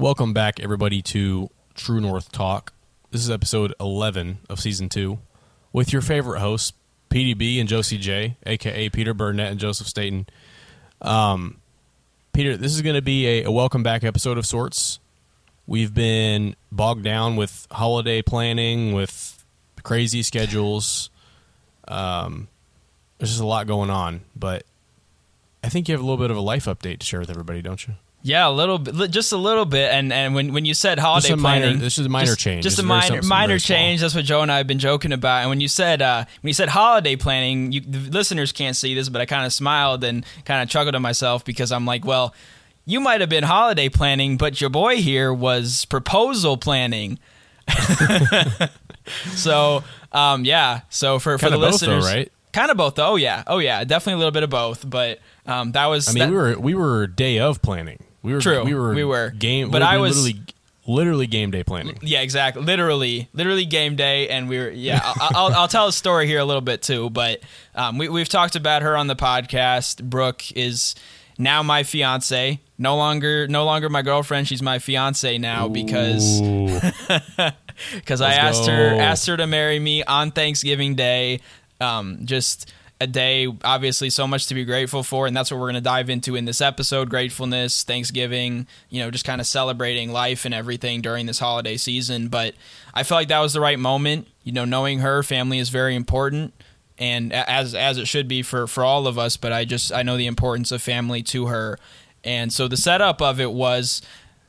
Welcome back, everybody, to True North Talk. This is episode 11 of season two with your favorite hosts, PDB and Josie J, aka Peter Burnett and Joseph Staten. Um, Peter, this is going to be a, a welcome back episode of sorts. We've been bogged down with holiday planning, with crazy schedules. Um, there's just a lot going on, but I think you have a little bit of a life update to share with everybody, don't you? Yeah, a little bit, just a little bit. And and when, when you said holiday a minor- planning, this is a minor just, change. Just a minor minor change. That's what Joe and I have been joking about. And when you said uh, when you said holiday planning, you, the listeners can't see this, but I kind of smiled and kind of chuckled to myself because I'm like, well, you might have been holiday planning, but your boy here was proposal planning. so um, yeah, so for for Kinda the both, though, listeners, right? Kind of both, though. Oh yeah, oh yeah, definitely a little bit of both. But um, that was I mean, that- we were we were day of planning. We were True, We were we were. game, But I was- literally literally game day planning. Yeah, exactly. Literally, literally game day, and we were. Yeah, I'll, I'll, I'll tell a story here a little bit too, but um, we, we've talked about her on the podcast. Brooke is now my fiance. No longer, no longer my girlfriend. She's my fiance now because because I asked her asked her to marry me on Thanksgiving Day. Um, just a day, obviously, so much to be grateful for, and that's what we're going to dive into in this episode: gratefulness, Thanksgiving. You know, just kind of celebrating life and everything during this holiday season. But I felt like that was the right moment. You know, knowing her family is very important. And as as it should be for, for all of us, but I just I know the importance of family to her, and so the setup of it was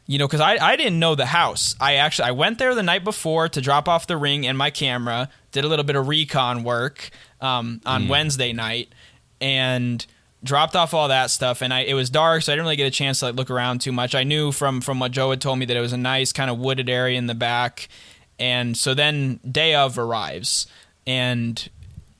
you know because I, I didn't know the house i actually i went there the night before to drop off the ring and my camera did a little bit of recon work um, on wednesday night and dropped off all that stuff. And I, it was dark so i didn't really get a chance to like look around too much. I knew from from what joe had told me that it was a nice kind of wooded area in the back. And so then day of arrives and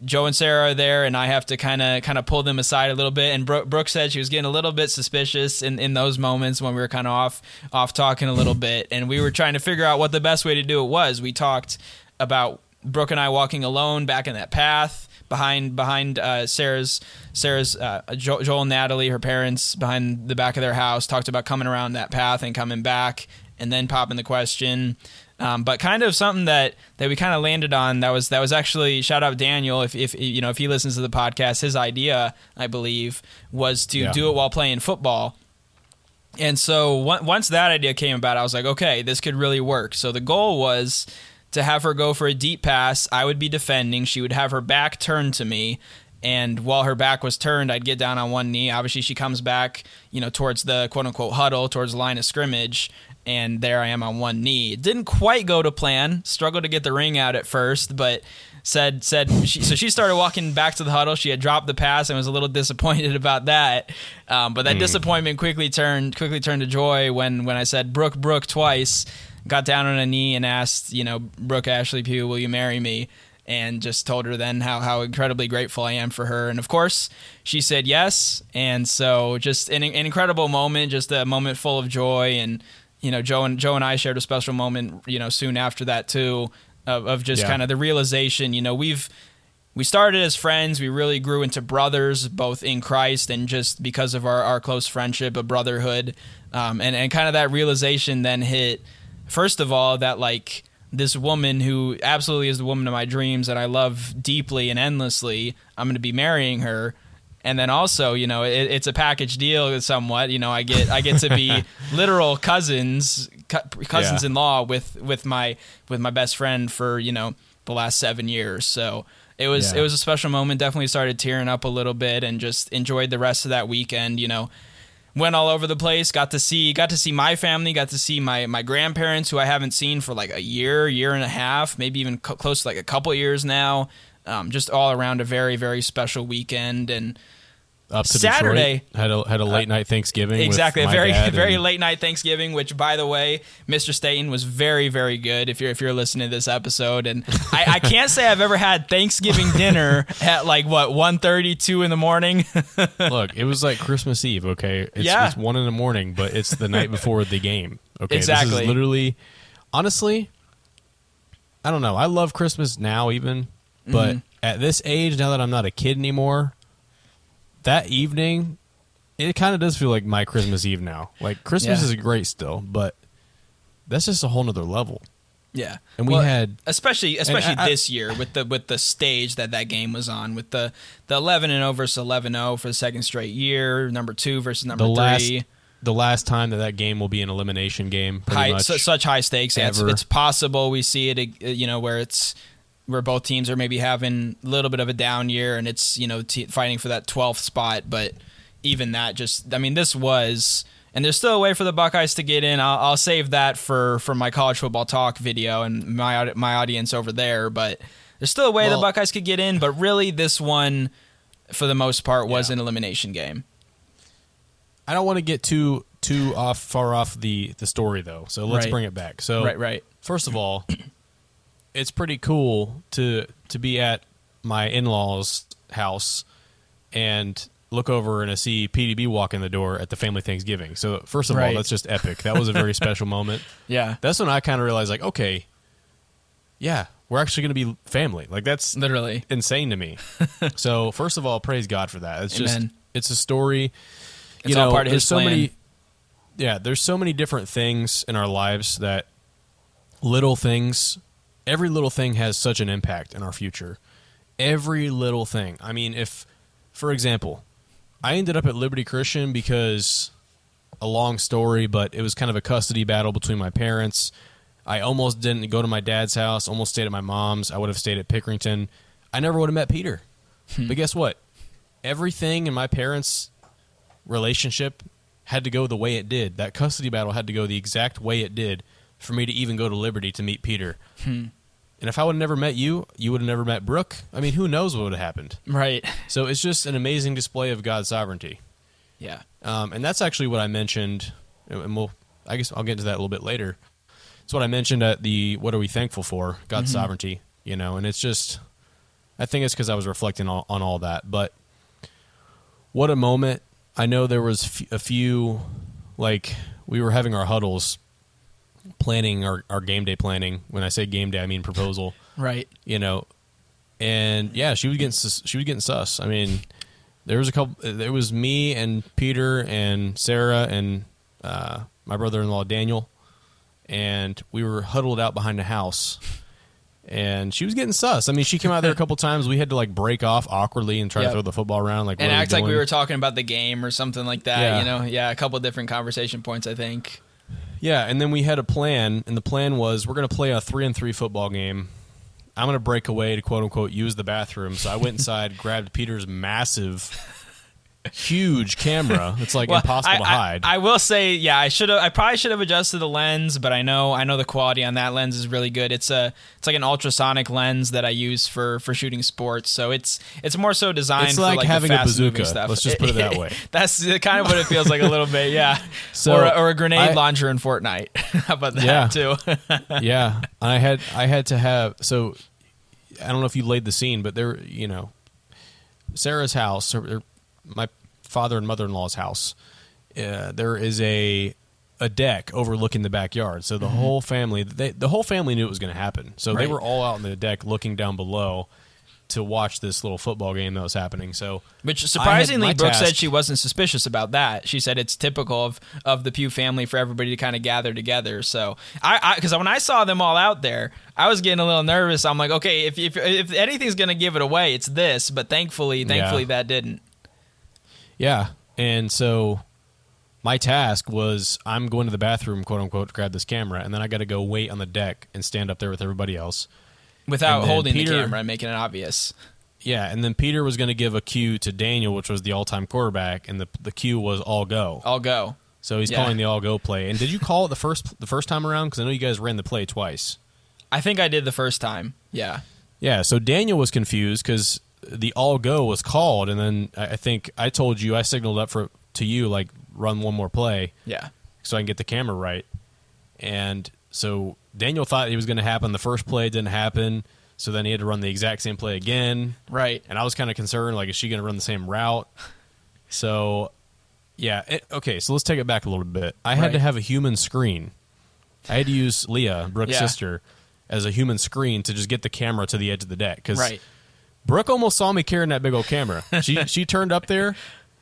Joe and Sarah are there, and I have to kind of kind of pull them aside a little bit. And Brooke, Brooke said she was getting a little bit suspicious in, in those moments when we were kind of off off talking a little bit, and we were trying to figure out what the best way to do it was. We talked about Brooke and I walking alone back in that path behind behind uh, Sarah's Sarah's uh, jo- Joel and Natalie, her parents behind the back of their house. Talked about coming around that path and coming back, and then popping the question. Um, but kind of something that, that we kind of landed on that was that was actually shout out Daniel if, if you know if he listens to the podcast his idea I believe was to Yeah. do it while playing football and so on- once that idea came about I was like okay this could really work so the goal was to have her go for a deep pass I would be defending she would have her back turned to me and while her back was turned I'd get down on one knee obviously she comes back you know towards the quote unquote huddle towards the line of scrimmage and there I am on one knee. It didn't quite go to plan. Struggled to get the ring out at first, but said said she, so she started walking back to the huddle. She had dropped the pass and was a little disappointed about that. Um, but that disappointment quickly turned quickly turned to joy when when I said Brooke Brooke twice. Got down on a knee and asked, you know, Brooke Ashley Pugh, will you marry me? and just told her then how, how incredibly grateful I am for her. And of course, she said yes. And so just an, an incredible moment, just a moment full of joy. And, you know, Joe and Joe and I shared a special moment, you know, soon after that too, of, of just Yeah. kind of the realization, you know, we've, we started as friends. We really grew into brothers, both in Christ and just because of our, our close friendship, a brotherhood. Um, and, and kind of that realization then hit, first of all, that like this woman who absolutely is the woman of my dreams that I love deeply and endlessly, I'm going to be marrying her. And then also, you know, it, it's a package deal somewhat. You know, I get I get to be literal cousins, cu- cousins in law with with my with my best friend for you know the last seven years. So it was Yeah. it was a special moment. Definitely started tearing up a little bit and just enjoyed the rest of that weekend. You know, went all over the place. Got to see got to see my family. Got to see my my grandparents who I haven't seen for like a year, year and a half, maybe even co- close to like a couple years now. Um, just all around a very very special weekend and Up to Saturday. Detroit, had a had a late night Thanksgiving. with exactly a very very and- late night Thanksgiving. Which by the way, Mr. Staten was very very good. If you're if you're listening to this episode, and I, I can't say I've ever had Thanksgiving dinner at like what 1.32 in the morning. Look, it was like Christmas Eve. Okay, it's, Yeah. it's one in the morning, but it's the night before the game. Okay, this Exactly. is literally, honestly, I don't know. I love Christmas now, even, but Mm-hmm. at this age, now that I'm not a kid anymore, that evening, it kind of does feel like my Christmas Eve now. Like Christmas Yeah. is great still, but that's just a whole nother level. Yeah, And we had- especially especially I- this year with the with the stage that that game was on with the the eleven and 0 versus 11-0 for the second straight year, number two versus number The last three. the last time that that game will be an elimination game. Pretty high, much. su- such high stakes. Yeah, it's, it's possible we see it, uh, you know, where it's where both teams are maybe having a little bit of a down year, and it's you know t- fighting for that twelfth spot. But even that, just I mean, this was, and there's still a way for the Buckeyes to get in. I'll, I'll save that for for my college football talk video and my my audience over there. But there's still a way Well- the Buckeyes could get in. But really, this one, for the most part, was Yeah. an elimination game. I don't want to get too too off far off the the story though. So let's Right. bring it back. So Right, right. first of all, it's pretty cool to to be at my in laws' house and look over and I see PDB walk in the door at the family Thanksgiving. So first of Right. all, that's just epic. That was a very special moment. Yeah, That's when I kind of realized, like, okay, yeah, we're actually going to be family. Like that's literally. insane to me. so first of all, praise God for that. It's just it's a story. It's all part of there's His so plan. many. Yeah, there's so many different things in our lives that little things. Every little thing has such an impact in our future. Every little thing. I mean, if, for example, I ended up at Liberty Christian because a long story, but it was kind of a custody battle between my parents. I almost didn't go to my dad's house, almost stayed at my mom's. I would have stayed at Pickerington. I never would have met Peter. Hmm. but guess what? Everything in my parents' relationship had to go the way it did. That custody battle had to go the exact way it did for me to even go to Liberty to meet Peter. Hmm. And if I would have never met you, you would have never met Brooke. I mean, who knows what would have happened? Right. So it's just an amazing display of God's sovereignty. Yeah. Um, and that's actually what I mentioned, and we'll, I guess I'll get into that a little bit later. It's what I mentioned at the "What are we thankful for?" God's sovereignty, you know, and it's just, I think it's because I was reflecting on, on all that. But what a moment! I know there was f- a few, like we were having our huddles, planning our, our game day planning. When I say game day, I mean proposal Right. you know, and yeah, she was getting sus- she was getting sus. I mean, there was a couple. There was me and Peter and Sarah and uh, my brother-in-law Daniel, and we were huddled out behind the house. And she was getting sus. I mean, she came out there a couple times. We had to like break off awkwardly and try Yep. to throw the football around, like and act like we were talking about the game or something like that. Yeah. You know, yeah, a couple of different conversation points. I think. Yeah, and then we had a plan, and the plan was we're going to play a three and three football game. I'm going to break away to quote unquote use the bathroom. So I went inside, grabbed Peter's massive, huge camera. It's like Well, impossible I, to hide. I, will say, yeah, I should have. I probably should have adjusted the lens, but I know, I know the quality on that lens is really good. It's a, it's like an ultrasonic lens that I use for for shooting sports. So it's it's more so designed It's for like like having a bazooka. Stuff. Let's just put it that way. That's kind of what it feels like a little bit, yeah. So, or, a, or a grenade I- launcher in Fortnite. How about that Yeah. too? yeah, I had I had to have so I don't know if you laid the scene, but there you know Sarah's house, or my father and mother in law's house. Uh, there is a a deck overlooking the backyard, so the whole family they, the whole family knew it was going to happen. So they were all out on the deck looking down below to watch this little football game that was happening. So Which surprisingly, Brooke said she wasn't suspicious about that. She said it's typical of, of the Pugh family for everybody to kind of gather together. So I, because when I saw them all out there, I was getting a little nervous. I'm like, okay, if if, if anything's gonna give it away, it's this. But thankfully, thankfully Yeah. that didn't. Yeah. And so my task was I'm going to the bathroom, quote unquote, to grab this camera, and then I got to go wait on the deck and stand up there with everybody else. Without holding Peter- the camera and making it obvious. Yeah, and then Peter was going to give a cue to Daniel, which was the all-time quarterback, and the the cue was all go. I'll go. So he's Yeah. calling the all go play. And did you call it the first the first time around? Because I know you guys ran the play twice. I think I did the first time. Yeah. Yeah. So Daniel was confused because the all go was called, and then I think I told you I signaled up for to you like run one more play. Yeah. so I can get the camera right. And so Daniel thought it was going to happen. The first play didn't happen. So then he had to run the exact same play again. Right. And I was kind of concerned, like, is she going to run the same route? So, yeah. It, okay, so let's take it back a little bit. I had to have a human screen. I had to use Leah, Brooke's Yeah. sister, as a human screen to just get the camera to the edge of the deck. Because Right. Brooke almost saw me carrying that big old camera. She she turned up there,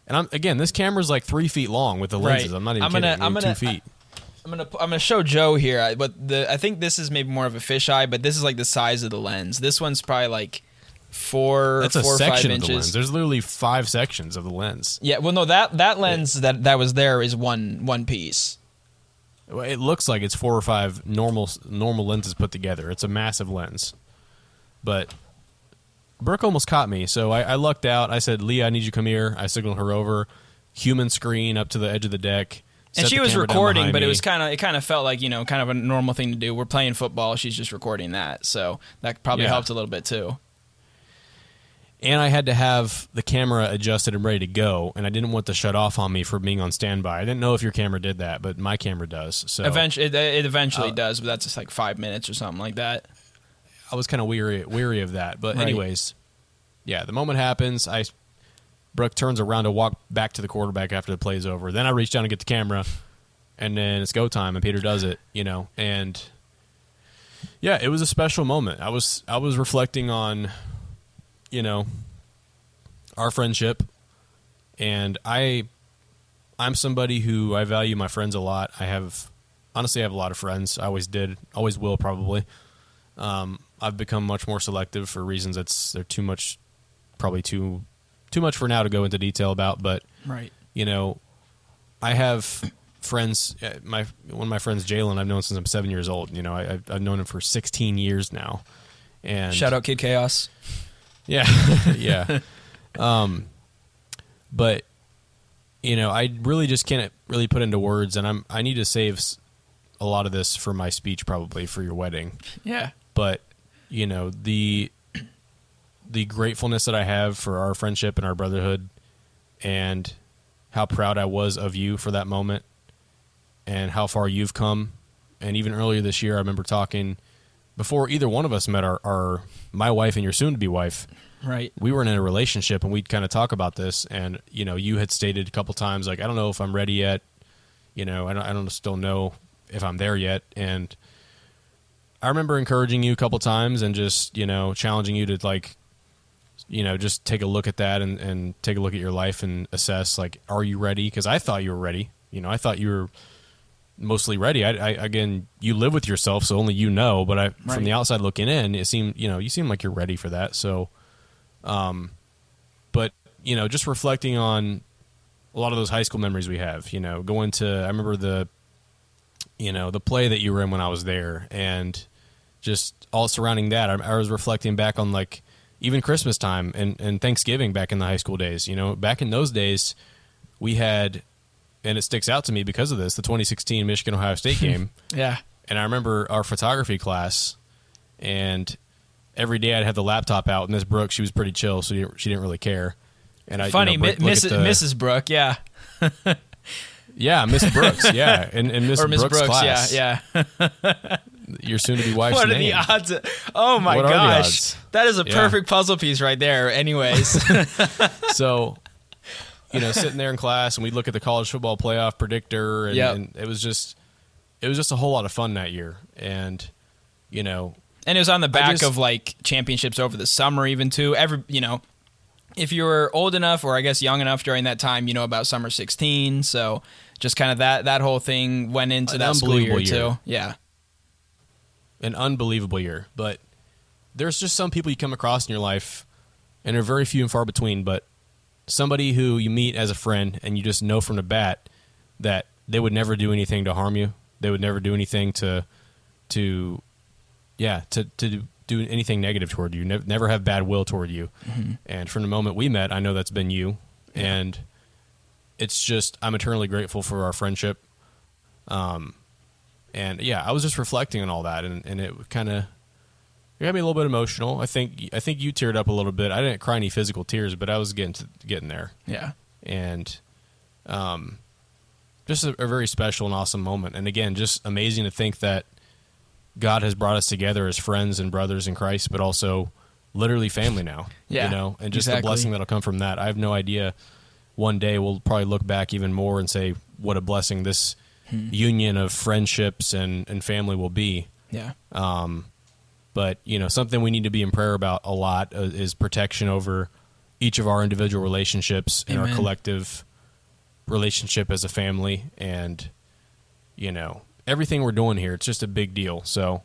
and I'm again. This camera's like three feet long with the Right. lenses. I'm not even I'm kidding. gonna- I'm gonna- two feet. I'm gonna I'm gonna show Joe here, I- but the I think this is maybe more of a fisheye, but this is like the size of the lens. This one's probably like four, That's a four five section of the inches. lens. There's literally five sections of the lens. Yeah, well, no that that lens that that was there is one one piece. Well, It looks like it's four or five normal normal lenses put together. It's a massive lens, but Brooke almost caught me, so I, I lucked out. I said, "Leah, I need you to come here." I signaled her over, human screen up to the edge of the deck, And she was recording, but it was kind of it kind of felt like you know kind of a normal thing to do. We're playing football, she's just recording that, so that probably Yeah. helped a little bit too. and I had to have the camera adjusted and ready to go, and I didn't want to shut off on me for being on standby. I didn't know if your camera did that, but my camera does. So Eventually, it, it eventually Uh, does, but that's just like five minutes or something like that. I was kind of weary weary of that. But Right. anyways, yeah, the moment happens. I Brooke turns around to walk back to the quarterback after the play's over. Then I reach down to get the camera, and then it's go time, and Peter does it. You know, and yeah, it was a special moment. I was I was reflecting on, you know, our friendship, and I I'm somebody who I value my friends a lot. I have honestly I have a lot of friends. I always did, always will probably. Um, I've become much more selective for reasons that's they're too much, probably too too much for now to go into detail about. But Right. you know, I have friends. uh, My one of my friends, Jalen, I've known since I'm seven years old. You know, I, I've, I've known him for 16 years now. And Shout out Kid Chaos. yeah, yeah. Um, but you know, I really just can't really put into words, and I'm I need to save a lot of this for my speech, probably for your wedding. Yeah. But you know the the gratefulness that I have for our friendship and our brotherhood, and how proud I was of you for that moment, and how far you've come. And even earlier this year, I remember talking before either one of us met our, our my wife and your soon to be wife Right. we weren't in a relationship and we'd kind of talk about this and you know you had stated a couple times like i don't know if i'm ready yet you know i don't, I don't still know if i'm there yet and i remember encouraging you a couple times and just you know challenging you to like you know just take a look at that and, and take a look at your life and assess like are you ready because i thought you were ready you know i thought you were mostly ready I, I again you live with yourself so only you know but i Right. from the outside looking in it seemed you know you seem like you're ready for that so um, but you know, just reflecting on a lot of those high school memories we have. You know, going to I remember the, you know, the play that you were in when I was there, and just all surrounding that. I, I was reflecting back on like even Christmas time and and Thanksgiving back in the high school days. You know, back in those days, we had, and it sticks out to me because of this, the 2016 Michigan Ohio State game. Yeah. And I remember our photography class, and every day I'd have the laptop out. And Miss Brooke, she was pretty chill, so she didn't, she didn't really care. And I, Funny, you know, Brooke- Miss, the- Mrs. Brooke. Yeah. yeah, Miss Brooks, yeah, and, and Miss or Miss Brooks, Brooks. class, Yeah. Yeah. your soon-to-be wife's What are the odds? Oh my What gosh. That is a Yeah. perfect puzzle piece right there. Anyways. so you know sitting there in class and we'd look at the college football playoff predictor and, Yep. and it was just it was just a whole lot of fun that year and you know and it was on the back just- of like championships over the summer even too every you know if you were old enough or i guess young enough during that time you know about summer 16 so just kind of that that whole thing went into An that school year, unbelievable year. too. Yeah. An unbelievable year. But there's just some people you come across in your life and they're very few and far between but somebody who you meet as a friend and you just know from the bat that they would never do anything to harm you. They would never do anything to to yeah to to do anything negative toward you. Never, never have bad will toward you. Mm-hmm. And from the moment we met i know that's been you. And it's just i'm eternally grateful for our friendship um and yeah i was just reflecting on all that and, and it kind of it got me a little bit emotional i think i think you teared up a little bit i didn't cry any physical tears but i was getting to getting there yeah and um, just a, a very special and awesome moment. And again, just amazing to think that God has brought us together as friends and brothers in Christ, but also literally family now. Yeah, you know, and just the blessing that'll come from that. I have no idea. One day we'll probably look back even more and say what a blessing this Hmm. union of friendships and, and family will be. yeah Um, But you know, something we need to be in prayer about a lot uh, is protection over each of our individual relationships and our collective relationship as a family. And you know, everything we're doing here. It's just a big deal. So,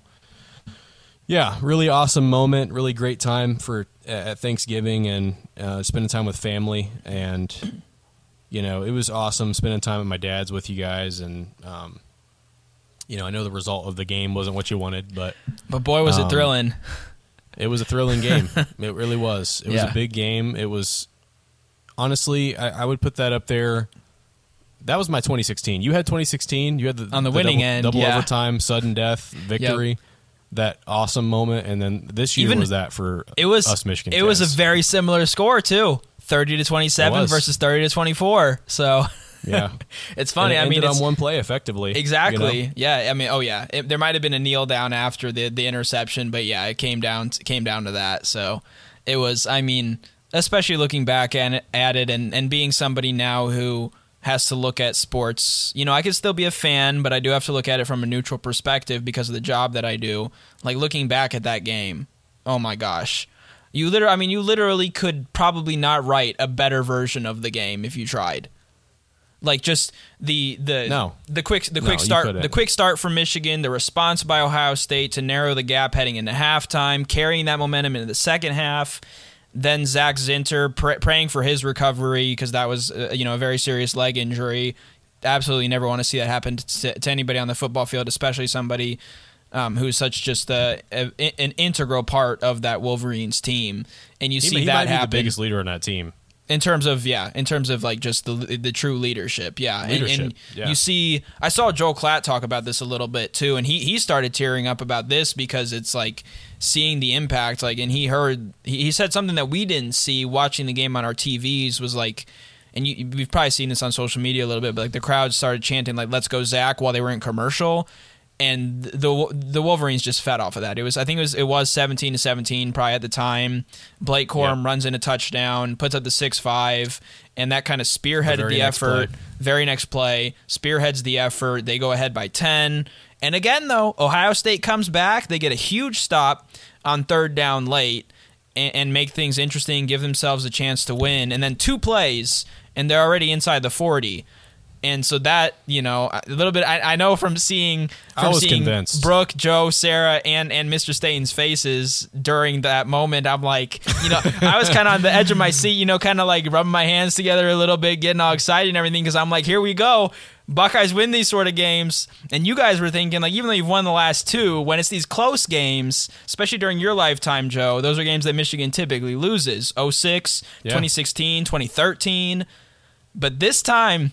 yeah, really awesome moment. Really great time for at Thanksgiving and uh, spending time with family. And you know, it was awesome spending time at my dad's with you guys. And um, you know, I know the result of the game wasn't what you wanted, but But boy, was it Um, thrilling. it was a thrilling game. it really was. It was a big game. It was honestly, I, I would put that up there. That was my 2016. You had 2016. You had the On the winning double, end, double yeah. overtime, sudden death victory. That awesome moment, and then this year Even- was that for It was us Michigan. It was a very similar score too. 30 to 27 versus 30 to 24. So yeah. it's funny. It I mean, on one play effectively. Exactly. you know? Yeah. I mean, oh yeah. It, there might have been a kneel down after the the interception, but yeah, it came down came down to that. So it was. I mean, especially looking back at it, at it and and being somebody now who has to look at sports. You know, I could still be a fan, but I do have to look at it from a neutral perspective because of the job that I do. Like looking back at that game. Oh my gosh. You literally, I mean, you literally could probably not write a better version of the game if you tried. Like just the the No. the quick the quick you start the quick start from Michigan, the response by Ohio State to narrow the gap heading into halftime, carrying that momentum into the second half. Then Zach Zinter pr- praying for his recovery because that was uh, you know a very serious leg injury. Absolutely never want to see that happen to, to anybody on the football field, especially somebody um, who's such just a, a- an integral part of that Wolverines team. And you He, see he that might happen the biggest leader on that team. In terms of yeah in terms of like just the the true leadership yeah And- and, yeah. you see i saw joel klatt talk about this a little bit too and he he started tearing up about this because it's like seeing the impact like and he heard he, he said something that we didn't see watching the game on our tvs was like and you, we've probably seen this on social media a little bit but like the crowd started chanting like let's go zach while they were in commercial and the the Wolverines just fed off of that. It was I think it was it was 17 to 17 probably at the time. Blake Corum Yep. runs in a touchdown, puts up the 6-5 and that kind of spearheaded very the effort. play. Very next play, spearheads the effort. They go ahead by 10. And again though, Ohio State comes back. They get a huge stop on third down late and, and make things interesting, give themselves a chance to win. And then two plays and they're already inside the 40. And so that you know a little bit. I, I know from seeing I was seeing convinced. Brooke, Joe, Sarah, and and Mr. Stain's faces during that moment. I'm like, you know, I was kind of on the edge of my seat, you know, kind of like rubbing my hands together a little bit, getting all excited and everything, because I'm like, here we go. Buckeyes win these sort of games, and you guys were thinking like, even though you've won the last two, when it's these close games, especially during your lifetime, Joe, those are games that Michigan typically loses. 06, Yeah. 2016, 2013, but this time,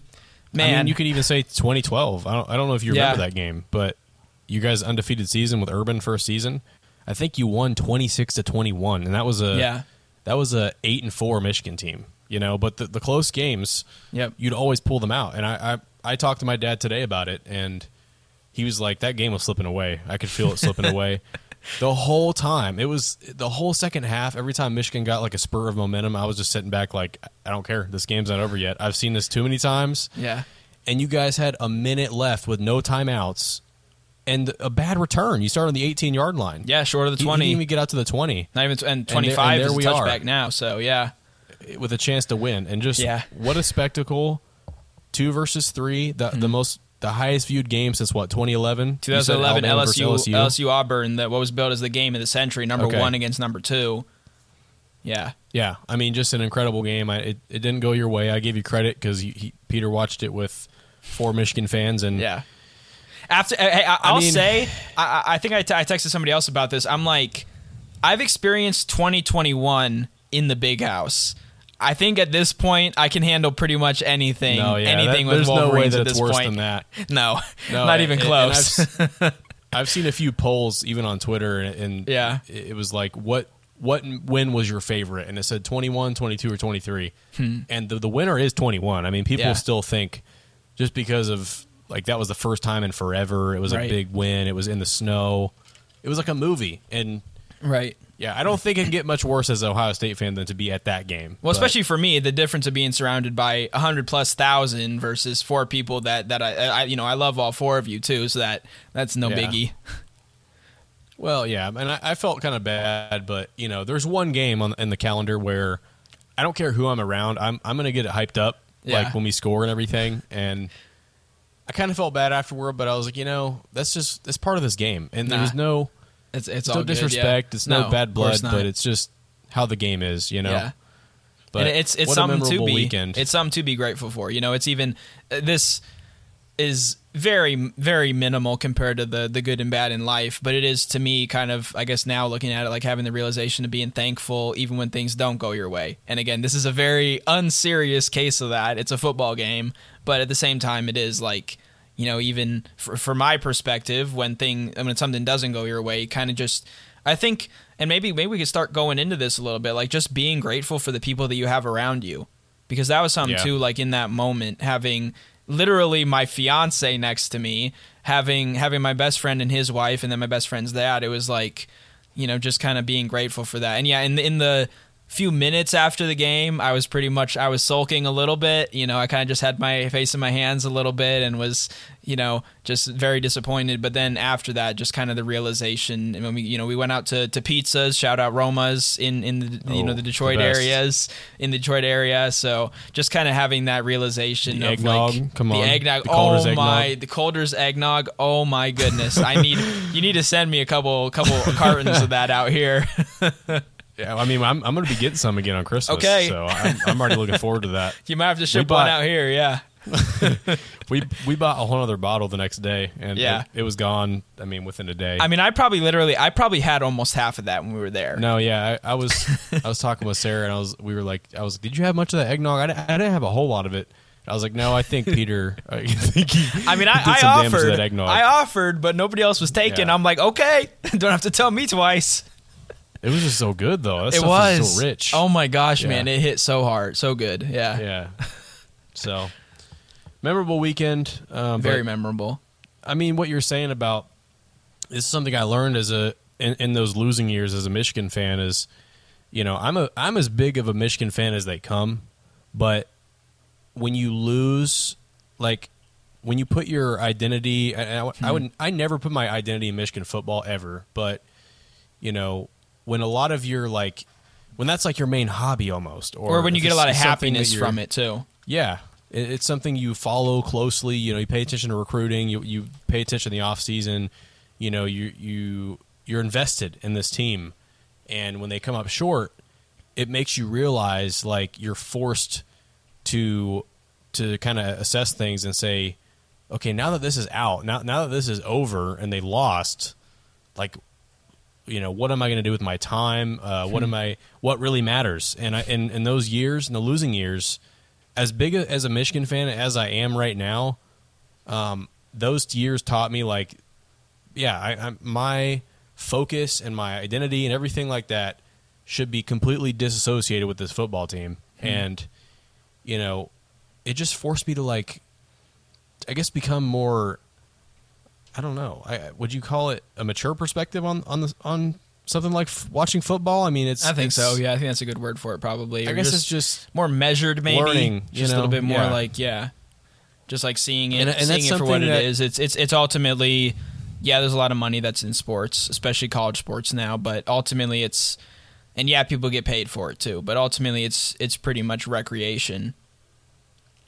man, I mean, you could even say 2012. I don't, I don't know if you remember Yeah. that game, but you guys undefeated season with Urban first season. I think you won 26 to 21, and that was a Yeah. that was a eight and four Michigan team. You know, but the, the close games, Yep. you'd always pull them out. And I, I I talked to my dad today about it, and he was like, "That game was slipping away. I could feel it slipping away." The whole time, it was the whole second half. Every time Michigan got like a spur of momentum, I was just sitting back, like, "I don't care. This game's not over yet. I've seen this too many times." yeah. and you guys had a minute left with no timeouts and a bad return. You started on the 18 yard line. Yeah, short of the He- he 20. didn't even get out to the 20 Not even, and 25 and there is a we are. touchback now. So, yeah. with a chance to win. And just Yeah. what a spectacle! Two versus three, the Mm-hmm. the most the highest viewed game since what 2011. You said 2011 Alabama versus LSU, LSU Auburn, that what was billed as the game of the century, number Okay. one against number two. Yeah. Yeah, I mean, just an incredible game. I, it it didn't go your way. I give you credit because Peter watched it with four Michigan fans, and Yeah. After, hey, I, I'll mean- say, I, I think I think I, t- I texted somebody else about this. I'm like, I've experienced 2021 in the big house. I think at this point I can handle pretty much anything. no, yeah, anything that- with there's no way Wolverines that at it's this worse point. than that. No, No, not even and- close. and I've, I've seen a few polls even on Twitter, and, and Yeah. it was like, what what win was your favorite? And it said 21, 22, or 23. And the, the winner is 21. I mean, people Hmm. Yeah. still think just because of like that was the first time in forever, it was Right. a big win, it was in the snow, it was like a movie. And right. Yeah, I don't think it can get much worse as an Ohio State fan than to be at that game. Well, But- especially for me, the difference of being surrounded by a hundred plus thousand versus four people that that I, I you know I love all four of you too, so that that's no Yeah. biggie. Well, yeah, and I, I felt kind of bad, but you know, there's one game on in the calendar where I don't care who I'm around, I'm I'm gonna get it hyped up, Yeah. like when we score and everything, and I kind of felt bad afterward, but I was like, you know, that's just that's part of this game, and Nah. there's no It's it's no all good, yeah. disrespect, it's no, bad blood, but it's just how the game is, you know. yeah. But and it's it's something to be weekend. it's something to be grateful for. You know, it's even uh, this is very very minimal compared to the the good and bad in life, but it is to me kind of I guess now looking at it like having the realization of being thankful even when things don't go your way. And again, this is a very unserious case of that. It's a football game, but at the same time it is like you know, even for, for my perspective, when thing when something doesn't go your way, kind of just I think, and maybe maybe we could start going into this a little bit, like just being grateful for the people that you have around you, because that was something Yeah. too. Like in that moment, having literally my fiance next to me, having having my best friend and his wife, and then my best friend's dad. It was like, you know, just kind of being grateful for that. And yeah, in the, in the few minutes after the game, I was pretty much I was sulking a little bit. You know, I kind of just had my face in my hands a little bit and was, you know, just very disappointed. But then after that, just kind of the realization. And when we, you know, we went out to, to pizzas. Shout out Roma's in in the you know Oh, the the Detroit best. areas in the Detroit area. So just kind of having that realization The of eggnog, like come on, the eggnog. The oh my, eggnog. the Calder's eggnog. Oh my goodness, I need you need to send me a couple couple cartons of that out here. yeah, I mean, I'm I'm gonna be getting some again on Christmas. Okay. so I'm, I'm already looking forward to that. You might have to ship bought- one out here. Yeah. We we bought a whole other bottle the next day, and Yeah. it, it was gone. I mean, within a day. I mean, I probably literally, I probably had almost half of that when we were there. No, yeah, I, I was I was talking with Sarah, and I was we were like, I was, did you have much of that eggnog? I didn't, I didn't have a whole lot of it. I was like, no, I think Peter. I think he, I mean, I, I offered. that eggnog. I offered, but nobody else was taking. Yeah. I'm like, okay, don't have to tell me twice. It was just so good though. That it stuff was so rich. Oh my gosh, Yeah. man, it hit so hard, so good. Yeah, yeah. So memorable weekend. Um, very but, memorable. I mean, what you're saying about this is something I learned as a in, in those losing years as a Michigan fan is, you know, I'm a I'm as big of a Michigan fan as they come, but when you lose, like when you put your identity, and I, I would I never put my identity in Michigan football ever, but you know, when a lot of your like when that's like your main hobby almost, or, Or, when you get a lot of happiness from it too. yeah, it, it's something you follow closely. You know, you pay attention to recruiting. You you pay attention to the off season. You know, you you you're invested in this team, and when they come up short, it makes you realize like you're forced to to kind of assess things and say, okay, now that this is out, now now that this is over, and they lost, like you know what am i going to do with my time? Uh, what am i what really matters? And I, in, in those years in the losing years as big a, as a michigan fan as i am right now um, those years taught me like yeah I, I, my focus and my identity and everything like that should be completely disassociated with this football team. And you know it just forced me to like i guess become more I don't know. I, would you call it a mature perspective on on the, on something like f- watching football? I mean, it's. I think it's- so. Yeah, I think that's a good word for it. Probably. I Or guess just it's just more measured, maybe. learning, just a little bit more Yeah. like yeah, just like seeing it, And- and seeing it for what something it that- is. It's it's it's ultimately yeah. There's a lot of money that's in sports, especially college sports now. But ultimately, it's and yeah, people get paid for it too. But ultimately, it's it's pretty much recreation.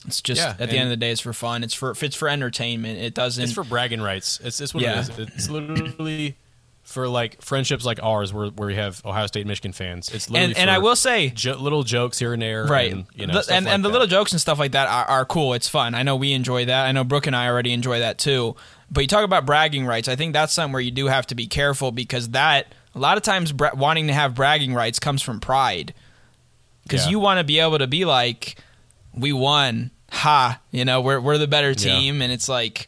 It's just Yeah, at the end of the day, it's for fun. It's for it's for entertainment. It doesn't. it's for bragging rights. It's it's what Yeah. it is. It's literally for like friendships like ours, where where we have Ohio State, Michigan fans. It's literally and and I will say jo- little jokes here and there, right And, you know, The- and like and the that. little jokes and stuff like that are, are cool it's fun i know we enjoy that i know brooke and i already enjoy that too but you talk about bragging rights i think that's something where you do have to be careful because that a lot of times bra- wanting to have bragging rights comes from pride because Yeah. you want to be able to be like we won. Ha you know we're, we're the better Yeah. team. And it's like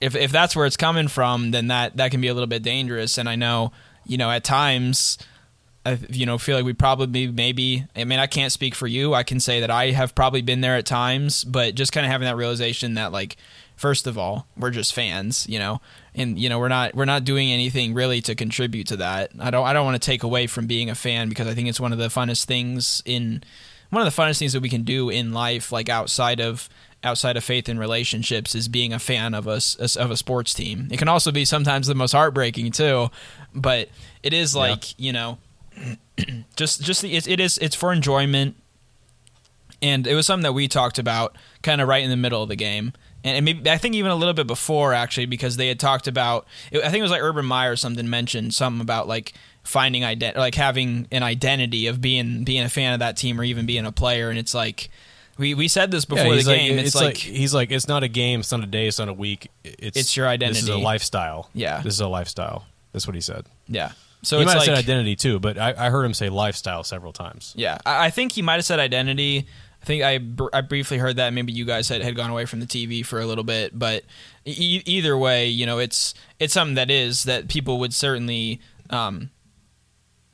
if if that's where it's coming from then that that can be a little bit dangerous. And i know you know at times I you know feel like we probably maybe I mean I can't speak for you. I can say that I have probably been there at times but just kind of having that realization that like first of all we're just fans you know and you know we're not we're not doing anything really to contribute to that. I don't I don't want to take away from being a fan because I think it's one of the funnest things in one of the funnest things that we can do in life like outside of outside of faith and relationships is being a fan of us of a sports team. It can also be sometimes the most heartbreaking too but it is like you know just just the, it, it is it's for enjoyment. And it was something that we talked about kind of right in the middle of the game. And, and maybe I think even a little bit before actually because they had talked about I think it was like Urban Meyer or something mentioned something about like finding ident like having an identity of being being a fan of that team or even being a player and it's like we, we said this before the he's like- game. it's, like, he's like it's not a game, it's not a day, it's not a week. It's It's your identity. This is a lifestyle. Yeah. this is a lifestyle. That's what he said. yeah. So he it's might like have said identity too, but I, I heard him say lifestyle several times. Yeah, I, I think he might have said identity. I think I, br- I briefly heard that. Maybe you guys had, had gone away from the TV for a little bit, but e- either way, you know, it's it's something that is that people would certainly um,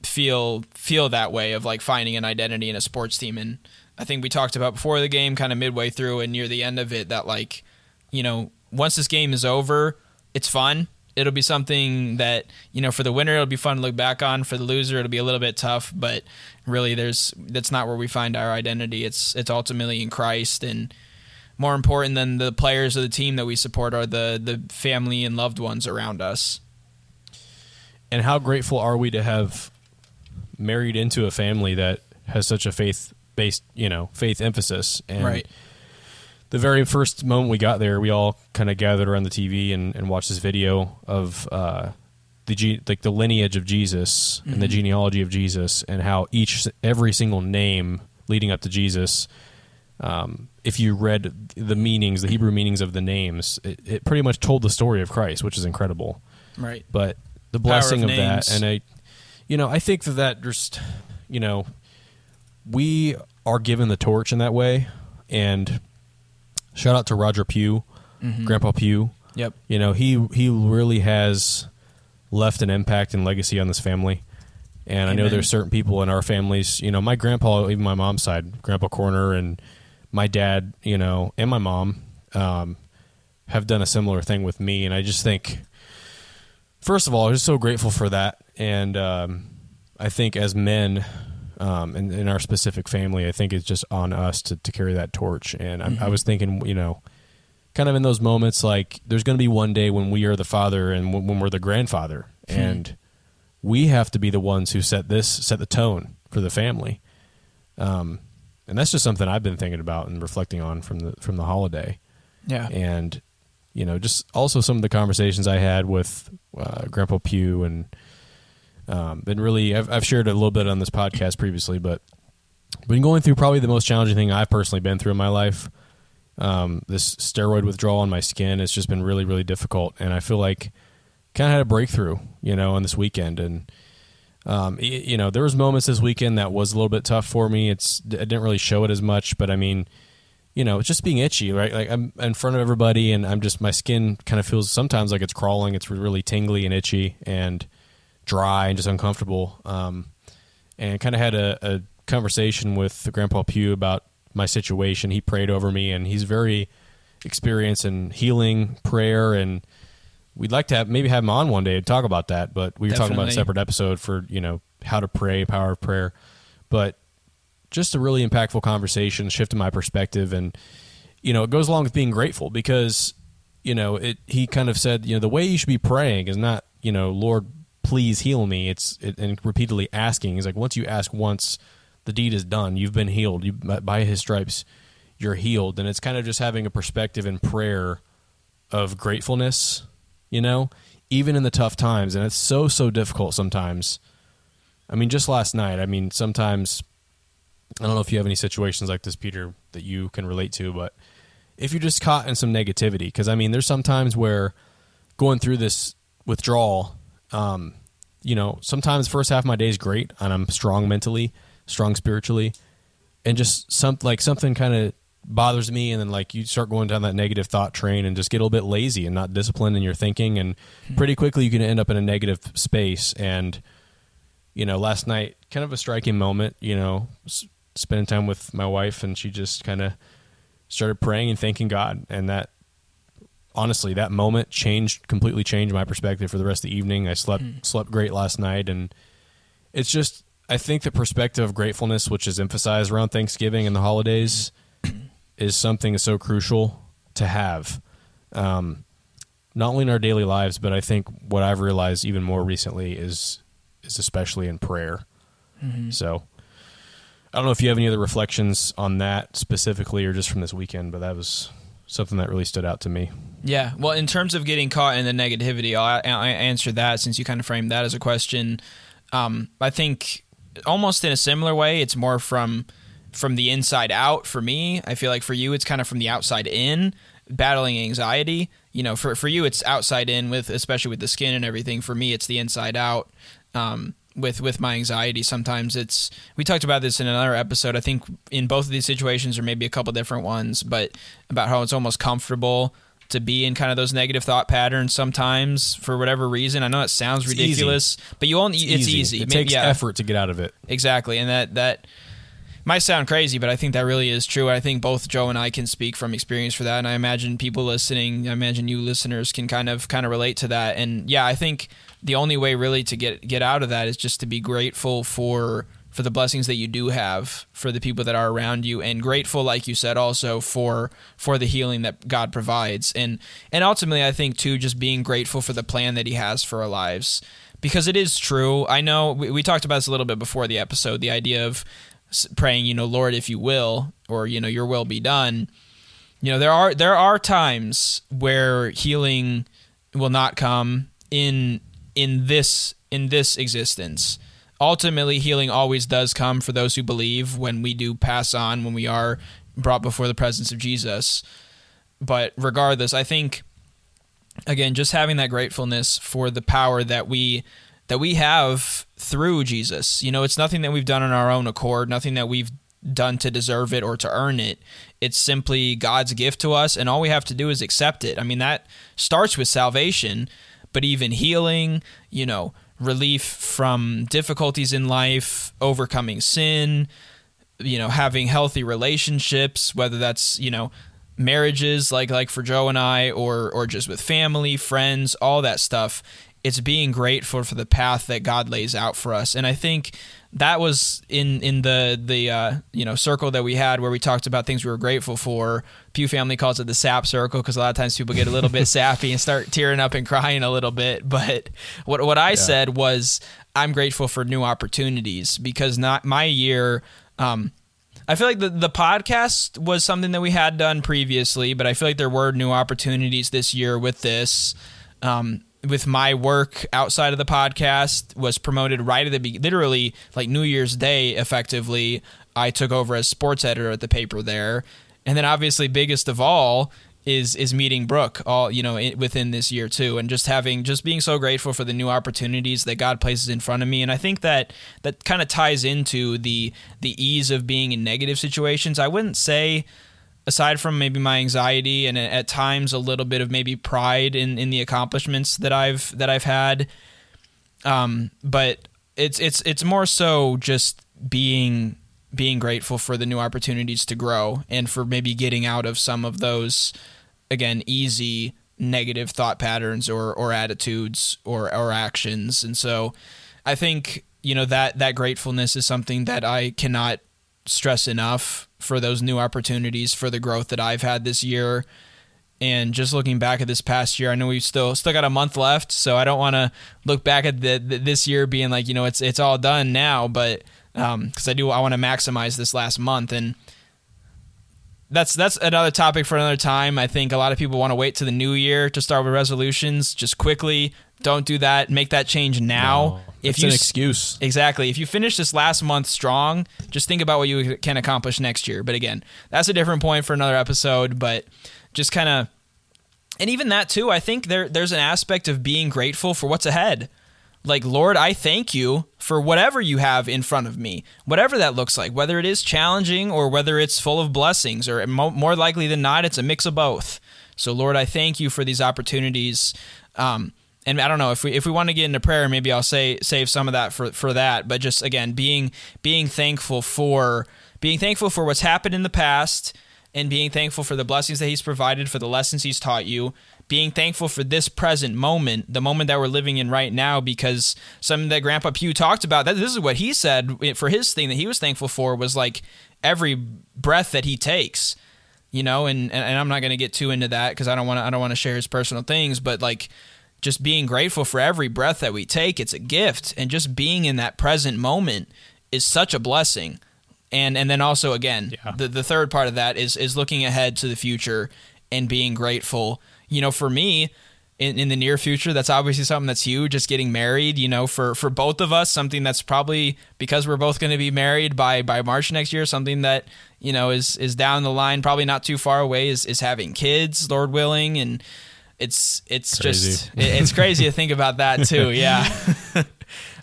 feel feel that way of like finding an identity in a sports team. And I think we talked about before the game, kind of midway through and near the end of it, that like you know, once this game is over, it's fun. It'll be something that you know for the winner it'll be fun to look back on. For the loser it'll be a little bit tough, but really there's that's not where we find our identity. It's it's ultimately in Christ and more important than the players of the team that we support are the the family and loved ones around us. And how grateful are we to have married into a family that has such a faith based, you know, faith emphasis? And Right. the very first moment we got there, we all kind of gathered around the TV and, and watched this video of uh, the ge- like the lineage of Jesus and the genealogy of Jesus, and how each every single name leading up to Jesus. Um, if you read the meanings, the Hebrew meanings of the names, it, it pretty much told the story of Christ, which is incredible Right. but the blessing of of, that and i you know i think that that just you know we are given the torch in that way. And shout out to roger pugh Mm-hmm. grandpa pugh. Yep. you know he he really has left an impact and legacy on this family. And i know there's certain people in our families you know my grandpa even my mom's side grandpa corner and my dad you know and my mom um, have done a similar thing with me. And i just think first of all i'm just so grateful for that. And um, i think as men um, in, in our specific family i think it's just on us to, to carry that torch. And I, I was thinking you know kind of in those moments like there's going to be one day when we are the father and when, when we're the grandfather. And we have to be the ones who set this set the tone for the family. Um, and that's just something i've been thinking about and reflecting on from the from the holiday. Yeah. and you know just also some of the conversations i had with uh, grandpa pugh and um, been really I've, I've shared a little bit on this podcast previously but been going through probably the most challenging thing i've personally been through in my life. Um, this steroid withdrawal on my skin has just been really really difficult and i feel like kind of had a breakthrough you know on this weekend. And um, y- you know there was moments this weekend that was a little bit tough for me. It's i didn't really show it as much but i mean you know, it's just being itchy, right? Like I'm in front of everybody, and I'm just my skin kind of feels sometimes like it's crawling. It's really tingly and itchy and dry and just uncomfortable. Um, and kind of had a, a conversation with Grandpa Pugh about my situation. He prayed over me, and he's very experienced in healing, prayer, and we'd like to have maybe have him on one day to talk about that. But we were talking about a separate episode for you know how to pray, power of prayer, but just a really impactful conversation, shifting my perspective, and you know, it goes along with being grateful because you know, it. He kind of said, you know, the way you should be praying is not, you know, Lord, please heal me. It's it, and repeatedly asking. He's like, once you ask once, the deed is done. You've been healed. You by His stripes, you're healed. And it's kind of just having a perspective in prayer of gratefulness. You know, even in the tough times, and it's so so difficult sometimes. I mean, just last night. I mean, sometimes I don't know if you have any situations like this, Peter, that you can relate to, but if you're just caught in some negativity, because I mean, there's some times where going through this withdrawal, um, you know, sometimes first half of my day is great and I'm strong mentally, strong spiritually, and just some like something kind of bothers me, and then like you start going down that negative thought train and just get a little bit lazy and not disciplined in your thinking, and pretty quickly you can end up in a negative space. And you know, last night, kind of a striking moment, you know, spending time with my wife, and she just kind of started praying and thanking God. And that, honestly, that moment changed, completely changed my perspective for the rest of the evening. I slept, hmm. slept great last night. And it's just, I think the perspective of gratefulness, which is emphasized around Thanksgiving and the holidays, hmm. is something so crucial to have. Um, not only in our daily lives, but I think what I've realized even more recently is is especially in prayer. Mm-hmm. So I don't know if you have any other reflections on that specifically or just from this weekend, but that was something that really stood out to me. Yeah. Well, in terms of getting caught in the negativity, I'll, I'll answer that since you kind of framed that as a question. Um, I think almost in a similar way, it's more from from the inside out for me. I feel like for you, it's kind of from the outside in, battling anxiety. You know, for for you, it's outside in with especially with the skin and everything. For me, it's the inside out. Um, with with my anxiety sometimes it's we talked about this in another episode. I think in both of these situations or maybe a couple different ones but about how it's almost comfortable to be in kind of those negative thought patterns sometimes for whatever reason. I know it sounds It's ridiculous but you only it's, easy, It Maybe- takes yeah, effort to get out of it. exactly. And that that might sound crazy but i think that really is true. I think both joe and i can speak from experience for that and i imagine people listening i imagine you listeners can kind of kind of relate to that. And yeah i think the only way really to get get out of that is just to be grateful for for the blessings that you do have for the people that are around you and grateful like you said also for for the healing that God provides. And and ultimately I think too just being grateful for the plan that he has for our lives. Because it is true. I know we, we talked about this a little bit before the episode the idea of praying you know Lord if you will or you know your will be done. You know there are there are times where healing will not come in in this in this existence ultimately healing always does come for those who believe when we do pass on when we are brought before the presence of Jesus but regardless i think again just having that gratefulness for the power that we that we have through Jesus. You know, it's nothing that we've done on our own accord, nothing that we've done to deserve it or to earn it. It's simply God's gift to us and all we have to do is accept it. I mean, that starts with salvation, but even healing, you know, relief from difficulties in life, overcoming sin, you know having healthy relationships whether that's you know marriages like like for Joe and I or or just with family friends all that stuff it's being grateful for the path that God lays out for us. And I think that was in in the the uh, you know circle that we had where we talked about things we were grateful for. Pugh family calls it the sap circle because a lot of times people get a little bit sappy and start tearing up and crying a little bit. But what what I said was I'm grateful for new opportunities because not my year um, I feel like the the podcast was something that we had done previously, but I feel like there were new opportunities this year with this. Um, with my work outside of the podcast was promoted right at the be- literally like New Year's Day. Effectively, I took over as sports editor at the paper there, and then obviously biggest of all is is meeting Brooke all you know i within this year too, and just having just being so grateful for the new opportunities that God places in front of me, and I think that that kind of ties into the the ease of being in negative situations. I wouldn't say aside from maybe my anxiety and at times a little bit of maybe pride in, in the accomplishments that I've that I've had. Um, but it's it's it's more so just being being grateful for the new opportunities to grow and for maybe getting out of some of those again easy negative thought patterns or or attitudes or or actions. And so I think you know that that gratefulness is something that I cannot stress enough for those new opportunities for the growth that I've had this year. And just looking back at this past year, I know we've still still got a month left, so I don't want to look back at the, the, this year being like you know it's it's all done now, but um, because I do I want to maximize this last month and that's that's another topic for another time. I think a lot of people want to wait to the new year to start with resolutions. Just quickly, don't do that. Make that change now. if if it's you an excuse, Exactly. If you finish this last month strong, just think about what you can accomplish next year. But again, that's a different point for another episode. But just kind of, and even that too, I think there there's an aspect of being grateful for what's ahead. Like Lord, I thank you for whatever you have in front of me, whatever that looks like, whether it is challenging or whether it's full of blessings, or more likely than not, it's a mix of both. So Lord, I thank you for these opportunities. Um, and I don't know if we if we want to get into prayer, maybe I'll say save some of that for for that. But just again, being being thankful for being thankful for what's happened in the past, and being thankful for the blessings that He's provided, for the lessons He's taught you. Being thankful for this present moment, the moment that we're living in right now, because something that Grandpa Pugh talked about. That this is what he said for his thing that he was thankful for was like every breath that he takes you know and and i'm not going to get too into that because i don't want to i don't want to share his personal things but like just being grateful for every breath that we take it's a gift and just being in that present moment is such a blessing and and then also again Yeah. the the third part of that is is looking ahead to the future and being grateful. You know, for me, in, in the near future, that's obviously something that's huge. Just getting married, you know, for for both of us, something that's probably because we're both going to be married by by March next year. Something that you know is is down the line, probably not too far away. Is is having kids, Lord willing, and it's it's Crazy. just it's crazy to think about that too. Yeah.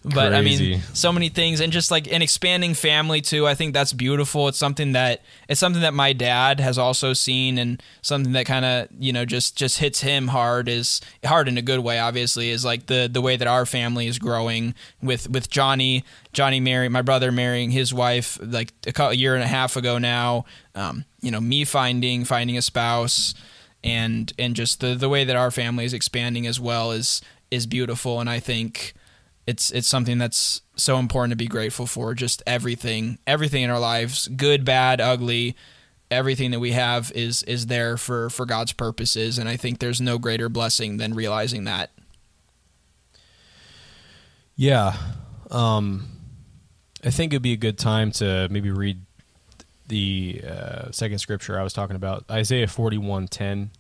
but I mean, so many things, and just like an expanding family too. I think that's beautiful. It's something that it's something that my dad has also seen, and something that kind of you know just just hits him hard is hard in a good way. Obviously, is like the the way that our family is growing with with Johnny Johnny marrying my brother marrying his wife like a year and a half ago now. Um, you know, me finding finding a spouse and and just the the way that our family is expanding as well is is beautiful and I think it's it's something that's so important to be grateful for just everything everything in our lives good bad ugly everything that we have is is there for for God's purposes and I think there's no greater blessing than realizing that Yeah. Um, I think it'd be a good time to maybe read the uh, second scripture I was talking about, Isaiah forty-one ten.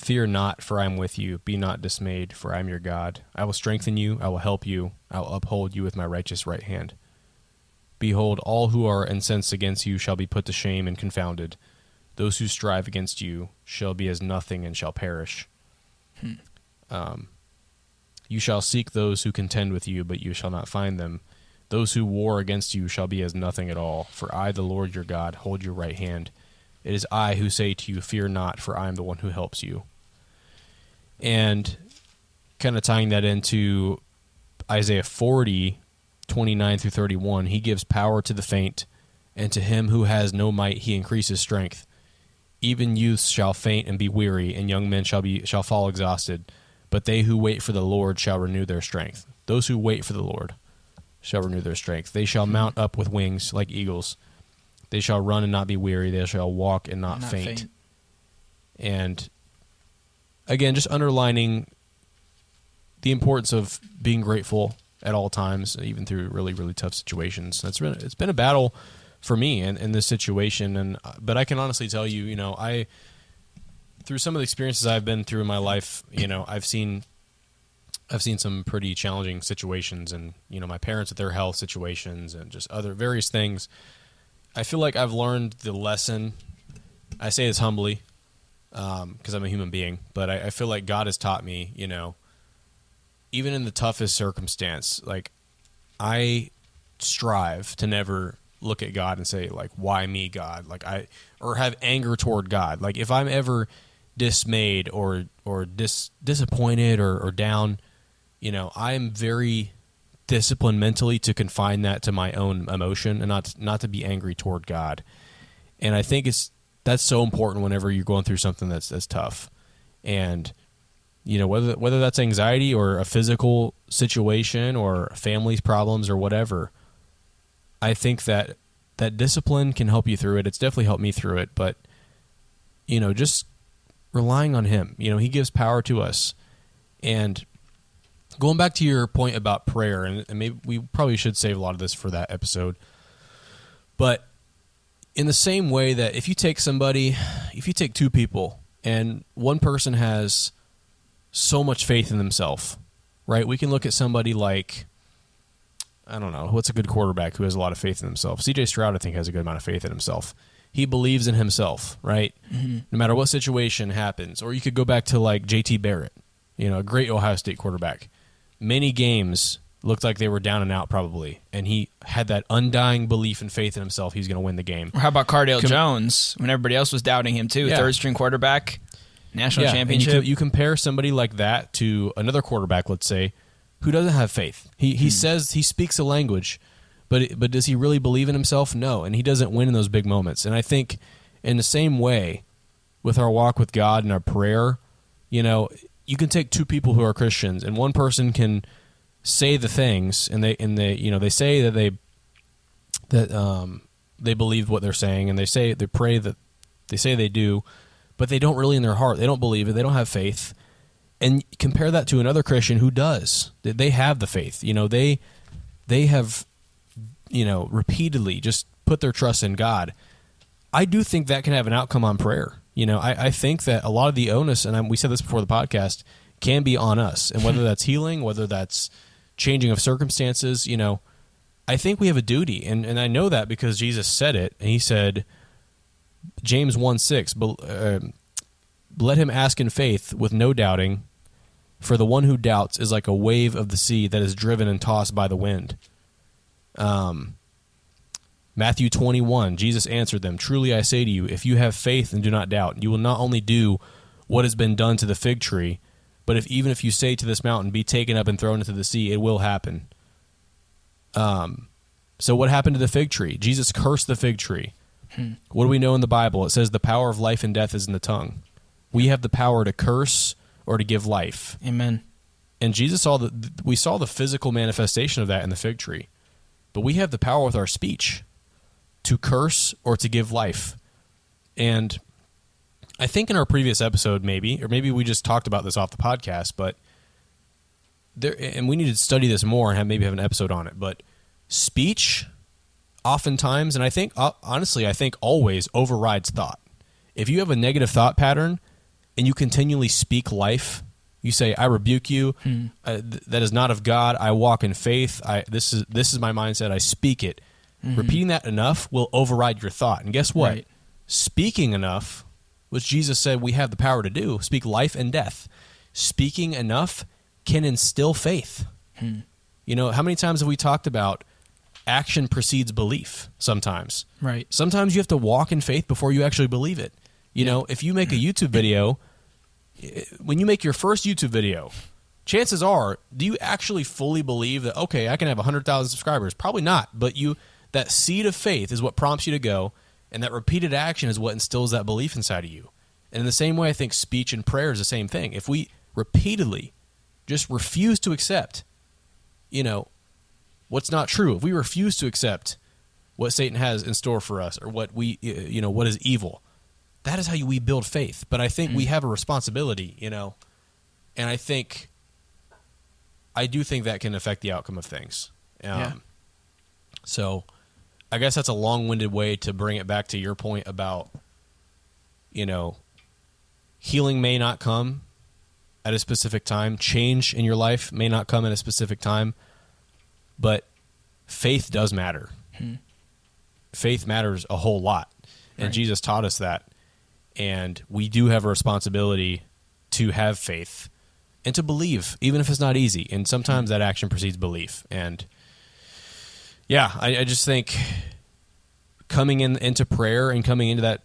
Fear not, for I am with you. Be not dismayed, for I am your God. I will strengthen you. I will help you. I will uphold you with my righteous right hand. Behold, all who are incensed against you shall be put to shame and confounded. Those who strive against you shall be as nothing and shall perish. Um, you shall seek those who contend with you, but you shall not find them. Those who war against you shall be as nothing at all. For I, the Lord your God, hold your right hand. It is I who say to you, Fear not, for I am the one who helps you. And kind of tying that into Isaiah 40, 29 through 31, he gives power to the faint, and to him who has no might he increases strength. Even youths shall faint and be weary, and young men shall be shall fall exhausted. But they who wait for the Lord shall renew their strength. Those who wait for the Lord shall renew their strength. They shall mount up with wings like eagles. They shall run and not be weary. They shall walk and not, Not faint. faint. And again, just underlining the importance of being grateful at all times, even through really, really tough situations. That's been it's been a battle for me in, in this situation, and uh, but I can honestly tell you, you know, I through some of the experiences I've been through in my life, you know, I've seen I've seen some pretty challenging situations, and you know, my parents with their health situations, and just other various things. I feel like I've learned the lesson. I say this humbly um, because I'm a human being, but I, I feel like God has taught me, you know, even in the toughest circumstance, like I strive to never look at God and say like, "Why me, God?" Like I or have anger toward God. Like if I'm ever dismayed or or dis, disappointed or, or down, you know, I am very disciplined mentally to confine that to my own emotion and not not to be angry toward God. And I think it's that's so important whenever you're going through something that's that's tough. And you know whether whether that's anxiety or a physical situation or family's problems or whatever. I think that that discipline can help you through it. It's definitely helped me through it, but you know, just relying on him. You know, he gives power to us. And going back to your point about prayer, and, and maybe we probably should save a lot of this for that episode. But in the same way that if you take somebody, if you take two people, and one person has so much faith in themselves, right? We can look at somebody like I don't know what's a good quarterback who has a lot of faith in himself. C.J. Stroud, I think, has a good amount of faith in himself. He believes in himself, right? Mm-hmm. No matter what situation happens. Or you could go back to like J.T. Barrett, you know, a great Ohio State quarterback. Many games looked like they were down and out, probably, and he had that undying belief and faith in himself. He was going to win the game. Or how about Cardale Com- Jones when everybody else was doubting him too? Yeah. Third string quarterback, national Yeah, championship. You, you compare somebody like that to another quarterback, let's say, who doesn't have faith. He he hmm. says he speaks a language, but but does he really believe in himself? No, and he doesn't win in those big moments. And I think in the same way with our walk with God and our prayer, you know, you can take two people who are Christians, and one person can say the things, and they and they you know they say that they that um they believe what they're saying, and they say they pray that they say they do, but they don't really in their heart. They don't believe it. They don't have faith. And compare that to another Christian who does. They have the faith. You know, they they have you know, repeatedly just put their trust in God. I do think that can have an outcome on prayer. You know, I, I think that a lot of the onus, and I, we said this before the podcast, can be on us. And whether that's healing, whether that's changing of circumstances, you know, I think we have a duty. And, and I know that because Jesus said it. And he said, James 1 6, uh, let him ask in faith with no doubting, for the one who doubts is like a wave of the sea that is driven and tossed by the wind. Um, Matthew 21, Jesus answered them, Truly I say to you, if you have faith and do not doubt, you will not only do what has been done to the fig tree, but if even if you say to this mountain, Be taken up and thrown into the sea, it will happen. Um, so what happened to the fig tree? Jesus cursed the fig tree. Hmm. What do we know in the Bible? It says the power of life and death is in the tongue. We have the power to curse or to give life. Amen. And Jesus saw the we saw the physical manifestation of that in the fig tree. But we have the power with our speech to curse or to give life. And I think in our previous episode, maybe, or maybe we just talked about this off the podcast, but there, and we need to study this more and have maybe have an episode on it. But speech, oftentimes, and I think uh, honestly, I think always overrides thought. If you have a negative thought pattern and you continually speak life, you say, "I rebuke you. Hmm. Uh, th- that is not of God. I walk in faith. I this is this is my mindset. I speak it." Mm-hmm. Repeating that enough will override your thought. And guess what? Right. Speaking enough, which Jesus said we have the power to do, speak life and death. Speaking enough can instill faith. Hmm. You know, how many times have we talked about action precedes belief sometimes? Right. Sometimes you have to walk in faith before you actually believe it. You yeah. know, if you make a YouTube video, when you make your first YouTube video, chances are, do you actually fully believe that, okay, I can have 100,000 subscribers? Probably not, but you that seed of faith is what prompts you to go, and that repeated action is what instills that belief inside of you. And in the same way, I think speech and prayer is the same thing. If we repeatedly just refuse to accept, you know, what's not true, if we refuse to accept what Satan has in store for us or what we, you know, what is evil, that is how we build faith. But I think mm. we have a responsibility, you know, and I think, I do think that can affect the outcome of things. Um, yeah. So, I guess that's a long-winded way to bring it back to your point about you know healing may not come at a specific time, change in your life may not come at a specific time, but faith does matter. Hmm. Faith matters a whole lot. And right. Jesus taught us that. And we do have a responsibility to have faith and to believe, even if it's not easy. And sometimes hmm. that action precedes belief. And yeah, I, I just think coming in into prayer and coming into that,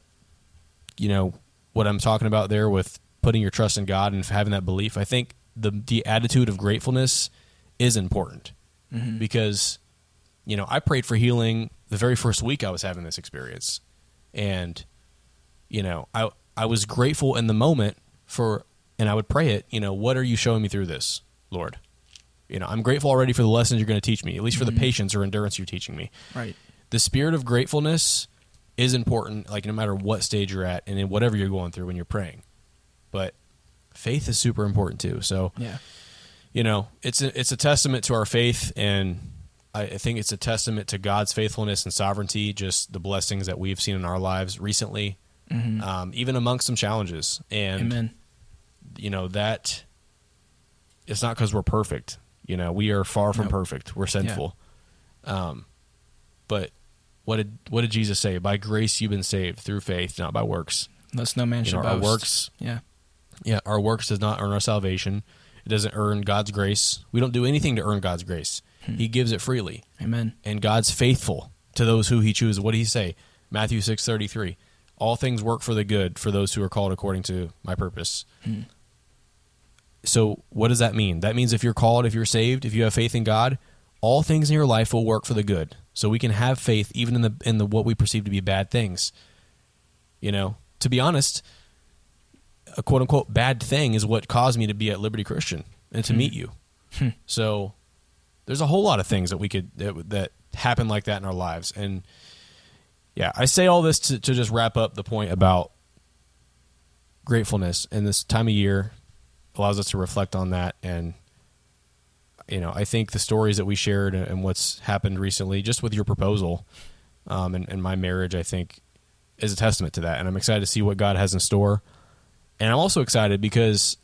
you know, what I'm talking about there with putting your trust in God and having that belief. I think the the attitude of gratefulness is important mm-hmm. because, you know, I prayed for healing the very first week I was having this experience, and, you know, I I was grateful in the moment for, and I would pray it. You know, what are you showing me through this, Lord? You know, I'm grateful already for the lessons you're going to teach me, at least for mm-hmm. the patience or endurance you're teaching me. Right. The spirit of gratefulness is important, like no matter what stage you're at and in whatever you're going through when you're praying. But faith is super important too. So, yeah, you know, it's a, it's a testament to our faith, and I, I think it's a testament to God's faithfulness and sovereignty. Just the blessings that we've seen in our lives recently, mm-hmm. um, even amongst some challenges. And Amen. you know that it's not because we're perfect you know, we are far from nope. perfect. We're sinful. Yeah. Um, but what did what did Jesus say? By grace you've been saved through faith, not by works. Unless no man you should know, Our works, yeah, yeah, our works does not earn our salvation. It doesn't earn God's grace. We don't do anything to earn God's grace. Hmm. He gives it freely. Amen. And God's faithful to those who He chooses. What did He say? Matthew six thirty three. All things work for the good for those who are called according to my purpose. Hmm. So, what does that mean? That means if you're called, if you're saved, if you have faith in God, all things in your life will work for the good. So we can have faith even in the in the what we perceive to be bad things. You know, to be honest, a quote unquote bad thing is what caused me to be at Liberty Christian and to hmm. meet you. Hmm. So there's a whole lot of things that we could that, that happen like that in our lives. And yeah, I say all this to, to just wrap up the point about gratefulness in this time of year allows us to reflect on that and you know i think the stories that we shared and what's happened recently just with your proposal um, and, and, my marriage i think is a testament to that, and I'm excited to see what God has in store. And I'm also excited because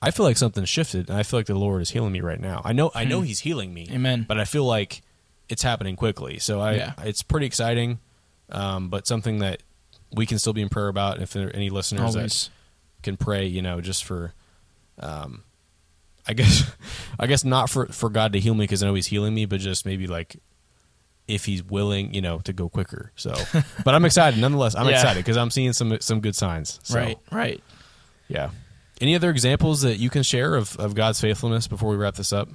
I feel like something shifted, and I feel like the Lord is healing me right now. I know I know He's healing me, Amen. but I feel like it's happening quickly. So I Yeah. it's pretty exciting, um, but something that we can still be in prayer about. If there are any listeners Always. that can pray, you know, just for, um, I guess, I guess not for for God to heal me because I know He's healing me, but just maybe like if He's willing, you know, to go quicker. So, but I'm excited nonetheless. I'm Yeah. excited because I'm seeing some some good signs. So, Right, right. Yeah. Any other examples that you can share of, of God's faithfulness before we wrap this up?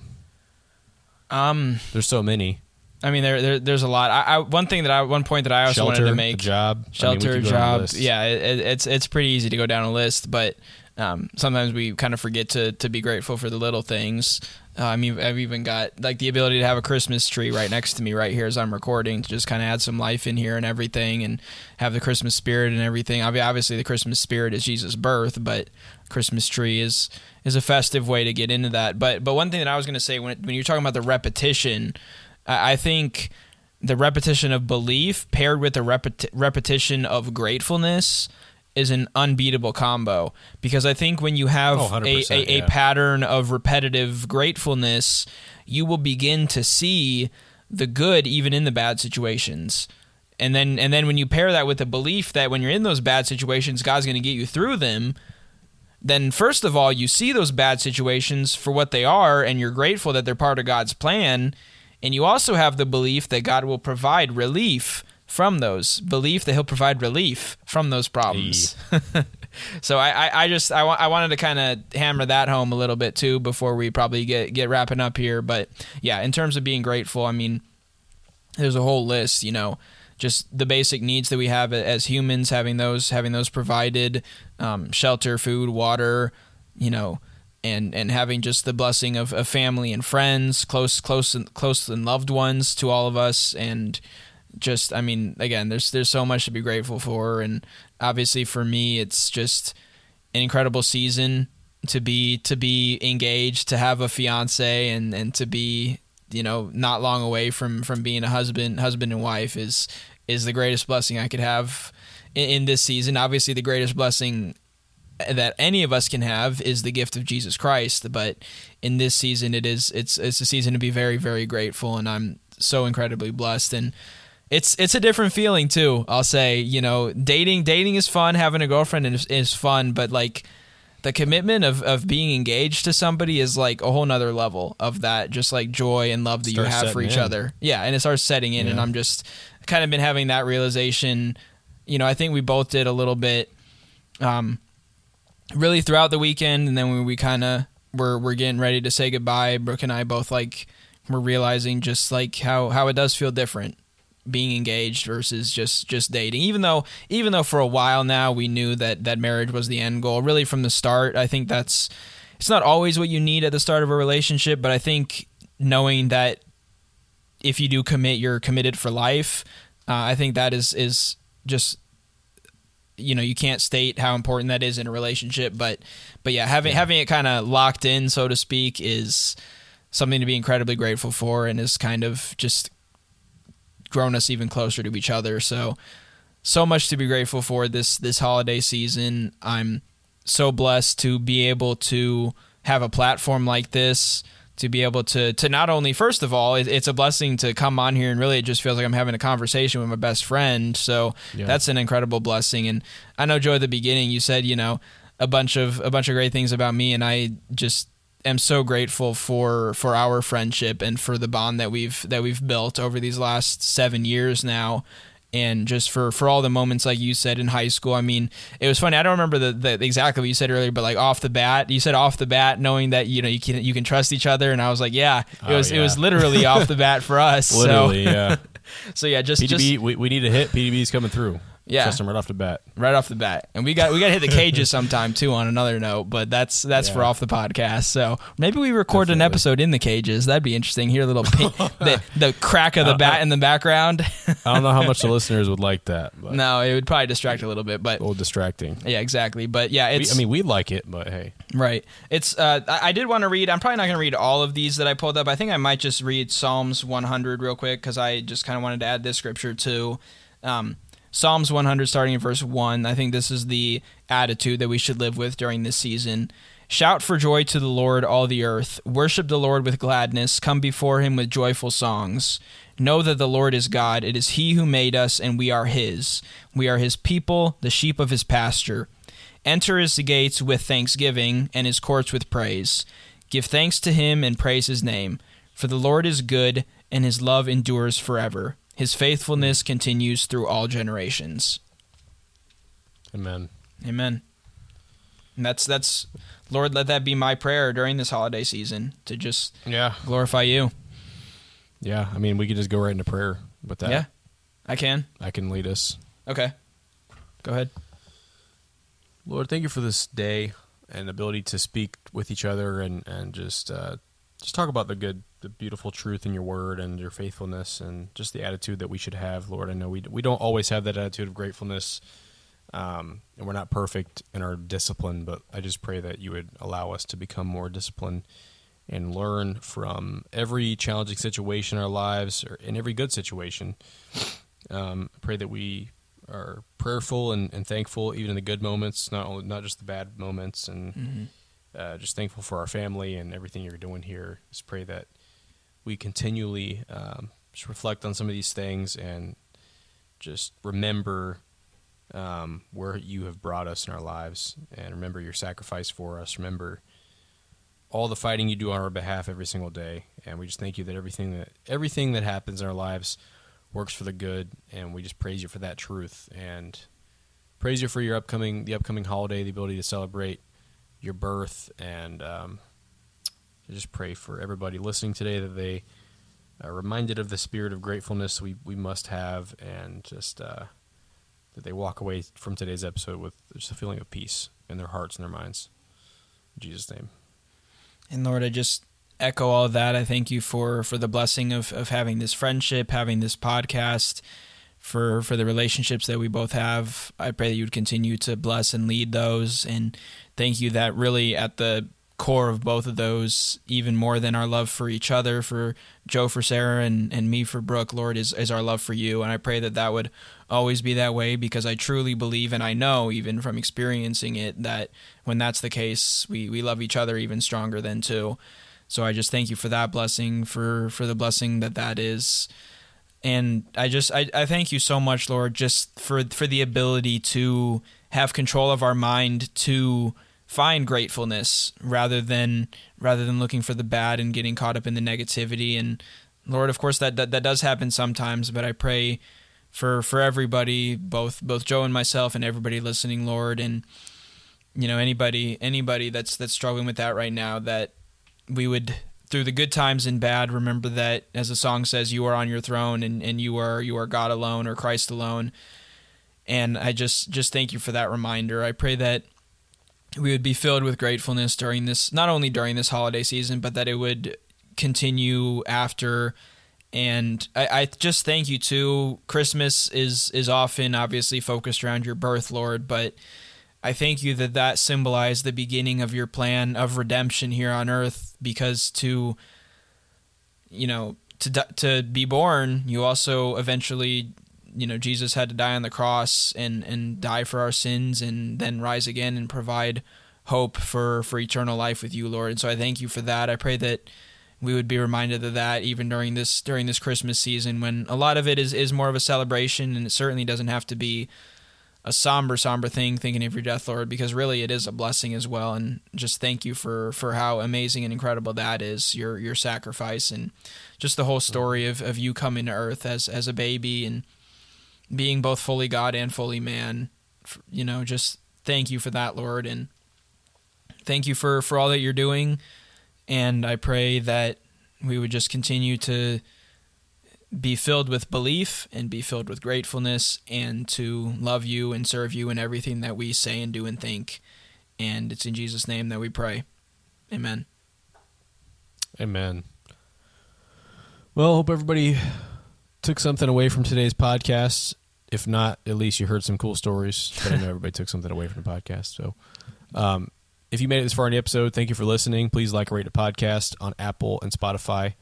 Um, There's so many. I mean, there, there there's a lot. I, I one thing that I one point that I also Shelter, wanted to a make job, I mean, shelter down the job. Yeah, it, it's it's pretty easy to go down a list, but um, sometimes we kind of forget to to be grateful for the little things. Uh, I mean, I've even got like the ability to have a Christmas tree right next to me right here as I'm recording to just kind of add some life in here and everything, and have the Christmas spirit and everything. Obvi- Obviously, the Christmas spirit is Jesus' birth, but Christmas tree is is a festive way to get into that. But but one thing that I was going to say when when you're talking about the repetition, I, I think the repetition of belief paired with the repeti- repetition of gratefulness is an unbeatable combo. Because I think when you have Oh, a, 100%, a, a pattern of repetitive gratefulness, you will begin to see the good even in the bad situations. And then and then when you pair that with the belief that when you're in those bad situations, God's going to get you through them, then first of all, you see those bad situations for what they are and you're grateful that they're part of God's plan, and you also have the belief that God will provide relief from those belief that he'll provide relief from those problems. so I, I, I just I, wa- I wanted to kind of hammer that home a little bit too before we probably get get wrapping up here. But yeah, in terms of being grateful, I mean, there's a whole list. You know, just the basic needs that we have as humans, having those having those provided, um, shelter, food, water. You know. And, and having just the blessing of, of family and friends, close close and close and loved ones to all of us, and just I mean again there's there's so much to be grateful for. And obviously for me it's just an incredible season to be to be engaged to have a fiance and and to be you know not long away from from being a husband husband and wife is is the greatest blessing I could have in, in this season. Obviously the greatest blessing that any of us can have is the gift of Jesus Christ but in this season it is it's it's a season to be very very grateful and I'm so incredibly blessed. And it's it's a different feeling too. I'll say, you know, dating dating is fun, having a girlfriend is, is fun, but like the commitment of, of being engaged to somebody is like a whole nother level of that just like joy and love that you have for each in. other. Yeah, and it starts setting in and I'm just kind of been having that realization. You know, I think we both did a little bit um really throughout the weekend and then when we kind of were we're getting ready to say goodbye, Brooke and I both like we're realizing just like how how it does feel different being engaged versus just just dating. Even though even though for a while now we knew that that marriage was the end goal really from the start i think that's it's not always what you need at the start of a relationship but i think knowing that if you do commit you're committed for life uh, i think that is is just you know you can't state how important that is in a relationship but but yeah having having it kind of locked in so to speak is something to be incredibly grateful for and is kind of just grown us even closer to each other. So so much to be grateful for this this holiday season. I'm so blessed to be able to have a platform like this to be able to to not only first of all it, it's a blessing to come on here and really it just feels like i'm having a conversation with my best friend. So Yeah. that's an incredible blessing. And i know joe at the beginning you said you know a bunch of a bunch of great things about me and i just am so grateful for for our friendship and for the bond that we've that we've built over these last seven years now and just for for all the moments like you said in high school i mean it was funny i don't remember the, the exactly what you said earlier but like off the bat you said off the bat knowing that you know you can you can trust each other and i was like yeah it Oh, was it was literally off the bat for us Literally, so yeah. so yeah just PDB, just we, we need a hit. PDB's coming through. Yeah. Trust him right off the bat. right off the bat. And we got we got to hit the cages sometime too. On another note, but that's that's for off the podcast. So maybe we record an episode in the cages. That'd be interesting. Hear a little ping, the the crack of the bat in the background. I don't know how much the listeners would like that, but no, it would probably distract a little bit, but a little distracting. yeah, exactly. But yeah, We, it's I mean, we like it, but hey, Right. It's. Uh, I I did want to read. I'm probably not going to read all of these that I pulled up. I think I might just read Psalms 100 real quick because I just kind of wanted to add this scripture too. Um, Psalms 100, starting in verse 1. I think this is the attitude that we should live with during this season. Shout for joy to the Lord, all the earth. Worship the Lord with gladness. Come before him with joyful songs. Know that the Lord is God. It is he who made us, and we are his. We are his people, the sheep of his pasture. Enter his gates with thanksgiving, and his courts with praise. Give thanks to him and praise his name. For the Lord is good, and his love endures forever. His faithfulness continues through all generations. Amen. Amen. And that's that's Lord, let that be my prayer during this holiday season to just Yeah. glorify you. Yeah. I mean, we could just go right into prayer with that. Yeah. I can. I can lead us. Okay. Go ahead. Lord, thank you for this day and ability to speak with each other and and just uh, just talk about the good, the beautiful truth in your word and your faithfulness and just the attitude that we should have. Lord, I know we we don't always have that attitude of gratefulness, um, and we're not perfect in our discipline. But I just pray that you would allow us to become more disciplined and learn from every challenging situation in our lives or in every good situation. Um, pray that we are prayerful and, and thankful even in the good moments, not only not just the bad moments, and uh, just thankful for our family and everything you're doing here. Just pray that we continually um, just reflect on some of these things and just remember um, where you have brought us in our lives, and remember your sacrifice for us. Remember all the fighting you do on our behalf every single day, and we just thank you that everything that everything that happens in our lives works for the good, and we just praise you for that truth and praise you for your upcoming the upcoming holiday, the ability to celebrate your birth, and um, I just pray for everybody listening today that they are reminded of the spirit of gratefulness we we must have, and just uh, that they walk away from today's episode with just a feeling of peace in their hearts and their minds. In Jesus' name. And Lord, I just echo all that. I thank you for for the blessing of of having this friendship, having this podcast, for for the relationships that we both have. I pray that you would continue to bless and lead those and thank you that really at the core of both of those, even more than our love for each other, for Joe for Sarah and, and me for Brooke, Lord, is, is our love for you. And I pray that that would always be that way because I truly believe and I know, even from experiencing it, that when that's the case, we, we love each other even stronger than two. So I just thank you for that blessing, for, for the blessing that that is. And I just I, I thank you so much, Lord, just for for the ability to have control of our mind to find gratefulness rather than rather than looking for the bad and getting caught up in the negativity. And lord of course that that, that does happen sometimes but i pray for for everybody both both joe and myself and everybody listening lord and you know anybody anybody that's that's struggling with that right now that we would through the good times and bad remember that as the song says you are on your throne and, and you are you are god alone or christ alone. And i just just thank you for that reminder. I pray that we would be filled with gratefulness during this not only during this holiday season but that it would continue after. And I, I just thank you too. Christmas is is often obviously focused around your birth lord but i thank you that that symbolized the beginning of your plan of redemption here on earth because to you know to to be born you also eventually you know Jesus had to die on the cross and and die for our sins and then rise again and provide hope for for eternal life with you Lord. And so I thank you for that. I pray that we would be reminded of that even during this during this Christmas season when a lot of it is is more of a celebration and it certainly doesn't have to be a somber somber thing thinking of your death Lord because really it is a blessing as well. And just thank you for for how amazing and incredible that is your your sacrifice and just the whole story of of you coming to earth as as a baby and being both fully God and fully man. You know, just thank you for that, Lord, and thank you for for all that you're doing. And I pray that we would just continue to be filled with belief and be filled with gratefulness and to love you and serve you in everything that we say and do and think. And it's in Jesus' name that we pray. Amen. Amen. Well, hope everybody took something away from today's podcast. If not, at least you heard some cool stories. But I know everybody took something away from the podcast. So, um, if you made it this far in the episode, thank you for listening. Please like and rate the podcast on Apple and Spotify.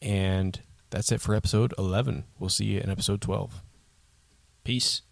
And that's it for episode 11. We'll see you in episode 12. Peace.